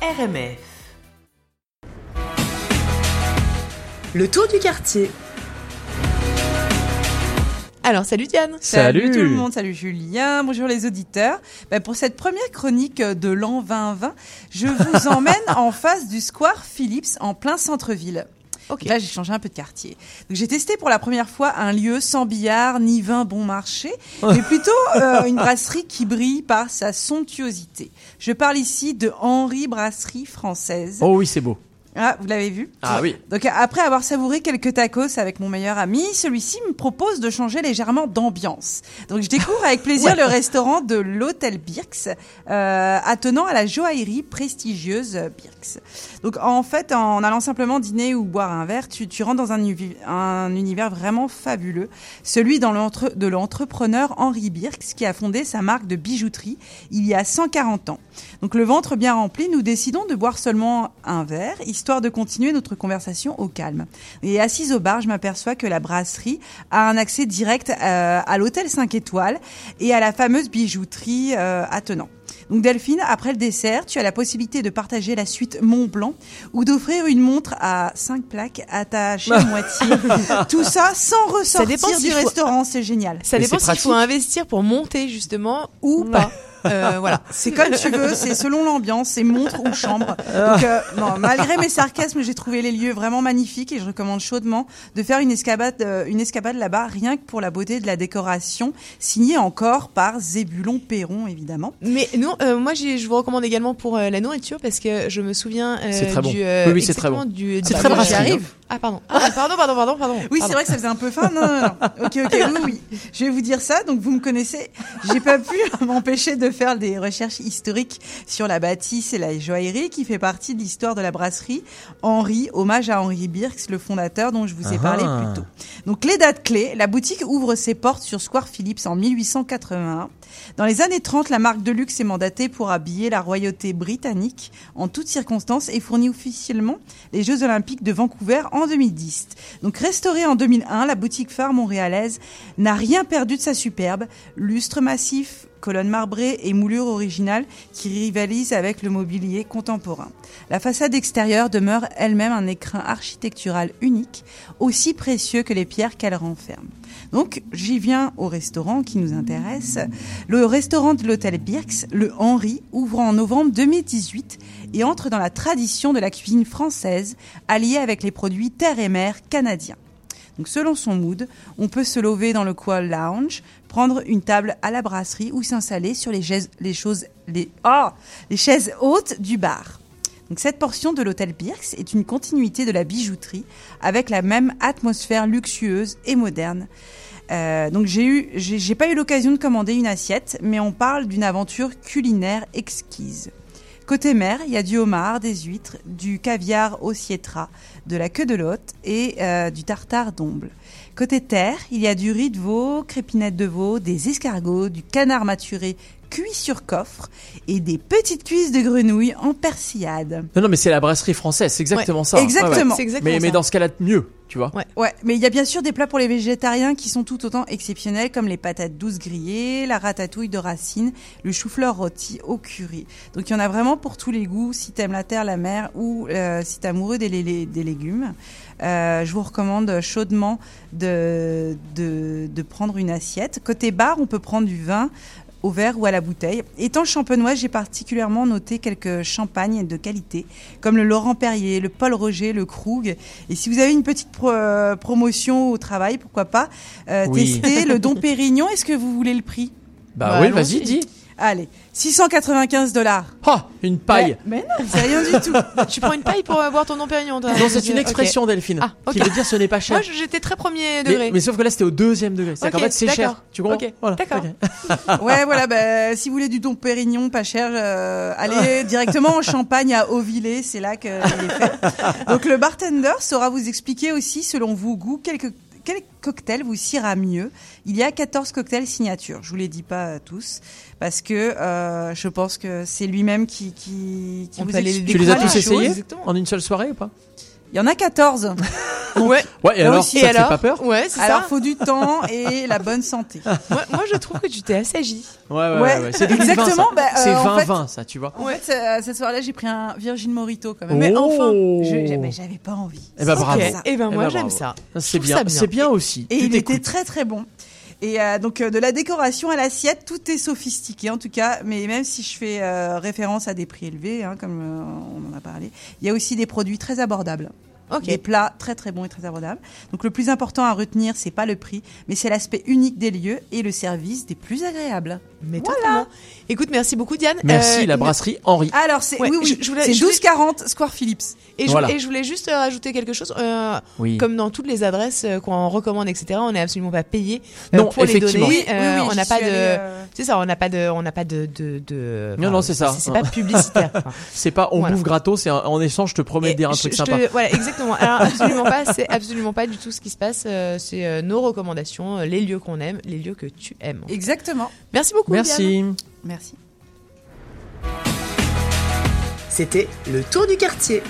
RMF. Le tour du quartier. Alors, salut Diane. Salut. tout le monde, salut Julien, bonjour les auditeurs. Ben, pour cette première chronique de l'an 2020, je vous emmène en face du Square Philips en plein centre-ville. Ok. Là, j'ai changé un peu de quartier. Donc, j'ai testé pour la première fois un lieu sans billard ni vin bon marché, mais plutôt euh, une brasserie qui brille par sa somptuosité. Je parle ici de Henri Brasserie Française. Oh oui, c'est beau. Ah, vous l'avez vu Ah oui. Donc après avoir savouré quelques tacos avec mon meilleur ami, celui-ci me propose de changer légèrement d'ambiance. Donc je découvre avec plaisir le restaurant de l'hôtel Birks, euh, attenant à la joaillerie prestigieuse Birks. Donc en fait, en allant simplement dîner ou boire un verre, tu, tu rentres dans un, univers vraiment fabuleux, celui dans de l'entrepreneur Henri Birks qui a fondé sa marque de bijouterie il y a 140 ans. Donc le ventre bien rempli, nous décidons de boire seulement un verre, histoire de continuer notre conversation au calme. Et assise au bar, je m'aperçois que la brasserie a un accès direct euh, à l'hôtel 5 étoiles et à la fameuse bijouterie euh, attenant. Donc Delphine, après le dessert, tu as la possibilité de partager la suite Mont Blanc ou d'offrir une montre à 5 plaques à moitié. Tout ça sans ressortir dépend du faut- restaurant, c'est génial. Ça Mais dépend s'il faut investir pour monter justement ou pas. Euh, voilà. C'est comme tu veux, c'est selon l'ambiance, c'est montre ou chambre. Donc, euh, non, malgré mes sarcasmes, j'ai trouvé les lieux vraiment magnifiques et je recommande chaudement de faire une escapade, euh, une escapade là-bas, rien que pour la beauté de la décoration, signée encore par Zébulon Perron, évidemment. Mais non, euh, moi j'ai- je vous recommande également pour euh, la nourriture parce que je me souviens euh, C'est très bon. du. euh, Oui, oui, c'est très bon. Du, C'est du- très. Ah pardon. Ah, pardon, pardon, pardon, pardon. Oui, c'est vrai que ça faisait un peu fin. Non, non, non. Ok, ok, oui, oui. Je vais vous dire ça. Donc, vous me connaissez. J'ai pas pu m'empêcher de faire des recherches historiques sur la bâtisse et la joaillerie qui fait partie de l'histoire de la brasserie. Henri, hommage à Henri Birks, le fondateur dont je vous ai Ah. parlé plus tôt. Donc, les dates clés. La boutique ouvre ses portes sur Square Phillips en 1881. Dans les années 30, la marque de luxe est mandatée pour habiller la royauté britannique en toutes circonstances et fournit officiellement les Jeux Olympiques de Vancouver en 2010. Donc restaurée en 2001, la boutique phare montréalaise n'a rien perdu de sa superbe, lustre massif, colonnes marbrées et moulures originales qui rivalisent avec le mobilier contemporain. La façade extérieure demeure elle-même un écrin architectural unique, aussi précieux que les pierres qu'elle renferme. Donc, j'y viens au restaurant qui nous intéresse. Le restaurant de l'hôtel Birks, le Henri, ouvre en novembre 2018 et entre dans la tradition de la cuisine française, alliée avec les produits terre et mer canadiens. Selon son mood, on peut se lever dans le coin lounge, prendre une table à la brasserie ou s'installer sur les chaises, choses, les, ah, les chaises hautes du bar. Cette portion de l'hôtel Birks est une continuité de la bijouterie avec la même atmosphère luxueuse et moderne. Euh, donc j'ai pas eu l'occasion de commander une assiette, mais on parle d'une aventure culinaire exquise. Côté mer, il y a du homard, des huîtres, du caviar au sietra, de la queue de l'hôte et euh, du tartare d'omble. Côté terre, il y a du riz de veau, crépinettes de veau, des escargots, du canard maturé cuit sur coffre et des petites cuisses de grenouilles en persillade. Non, non, mais c'est la brasserie française, c'est exactement ça. exactement. C'est exactement Mais, mais ça. dans ce cas-là, mieux, tu vois. Ouais. Ouais, mais il y a bien sûr des plats pour les végétariens qui sont tout autant exceptionnels comme les patates douces grillées, la ratatouille de racines, le chou-fleur rôti au curry. Donc il y en a vraiment pour tous les goûts si t'aimes la terre, la mer ou euh, si t'es amoureux des, lé- des légumes. Euh, je vous recommande chaudement de, de, de prendre une assiette. Côté bar, on peut prendre du vin au verre ou à la bouteille. Étant champenoise, j'ai particulièrement noté quelques champagnes de qualité, comme le Laurent Perrier, le Paul Roger, le Krug. Et si vous avez une petite pro- euh, promotion au travail, pourquoi pas euh, Oui. tester le Dom Pérignon. Est-ce que vous voulez le prix? Bah Bah, oui, vas-y, dis. Allez, 695 dollars. Ah, une paille. Mais, mais non, c'est rien du tout. Tu prends une paille pour boire ton nom Pérignon. toi. Non, c'est une expression, Delphine, Ah, ok. qui veut dire ce n'est pas cher. Moi j'étais très premier degré. mais, mais sauf que là, c'était au deuxième degré. C'est-à-dire qu'en fait, c'est cher. Tu comprends Ok, Voilà, d'accord. ok. Ouais, voilà, bah, si vous voulez du Dom Pérignon pas cher, euh, allez directement en Champagne à Auvillers, c'est là qu'il est fait. Donc le bartender saura vous expliquer aussi, selon vos goûts, quelques quel cocktail vous siera mieux Il y a 14 cocktails signature. Je vous les dis pas euh, tous parce que euh, je pense que c'est lui-même qui qui, qui vous explique Tu les as tous essayés en une seule soirée ou pas? Il y en a 14. Ouais. Ouais, et alors, aussi, ça et fait alors pas peur Ouais, c'est Alors, ça. faut du temps et la bonne santé. Moi, moi, je trouve que tu t'es assagi. Ouais, ouais, ouais. Ouais, ouais. C'est 2020, exactement, ça. bah, euh, c'est en fait- 20-20, ça, tu vois. En fait, euh, cette soirée-là, j'ai pris un Virgin Morito quand même. Mais Oh. enfin, j'avais pas envie. Eh ben, C'est bravo. comme Ok. ça. Et ben Eh moi ben, j'aime ça. C'est Je trouve bien, c'est bien aussi. Et il était très très bon. Et euh, donc euh, de la décoration à l'assiette, tout est sophistiqué en tout cas. Mais même si je fais euh, référence à des prix élevés, hein, comme euh, on en a parlé, il y a aussi des produits très abordables. Ok. Des plats très très bons et très abordables. Donc le plus important à retenir, c'est pas le prix, mais c'est l'aspect unique des lieux et le service des plus agréables. Mais totalement. Écoute, merci beaucoup Diane. Merci, Euh, la brasserie Henri. Alors c'est Ouais, oui oui, je- je voulais- c'est je voulais- 1240 Square Phillips. Et je, Voilà. et je voulais juste euh, rajouter quelque chose. euh, Oui. Comme dans toutes les adresses qu'on recommande, etc., on n'est absolument pas payé euh, Non, pour les effectivement. donner. Oui, oui, Euh, oui, on n'a pas de. C'est ça, on n'a pas de, on n'a pas de, de, de- Non, non, c'est ça. C'est pas publicitaire. C'est pas on Voilà. bouffe gratos, c'est en échange, je te promets Et de dire un je- truc je te- sympa. voilà, exactement. Alors absolument pas, c'est absolument pas du tout ce qui se passe. c'est nos recommandations, les lieux qu'on aime, les lieux que tu aimes. Exactement. Merci beaucoup. Merci. Merci. C'était le tour du quartier.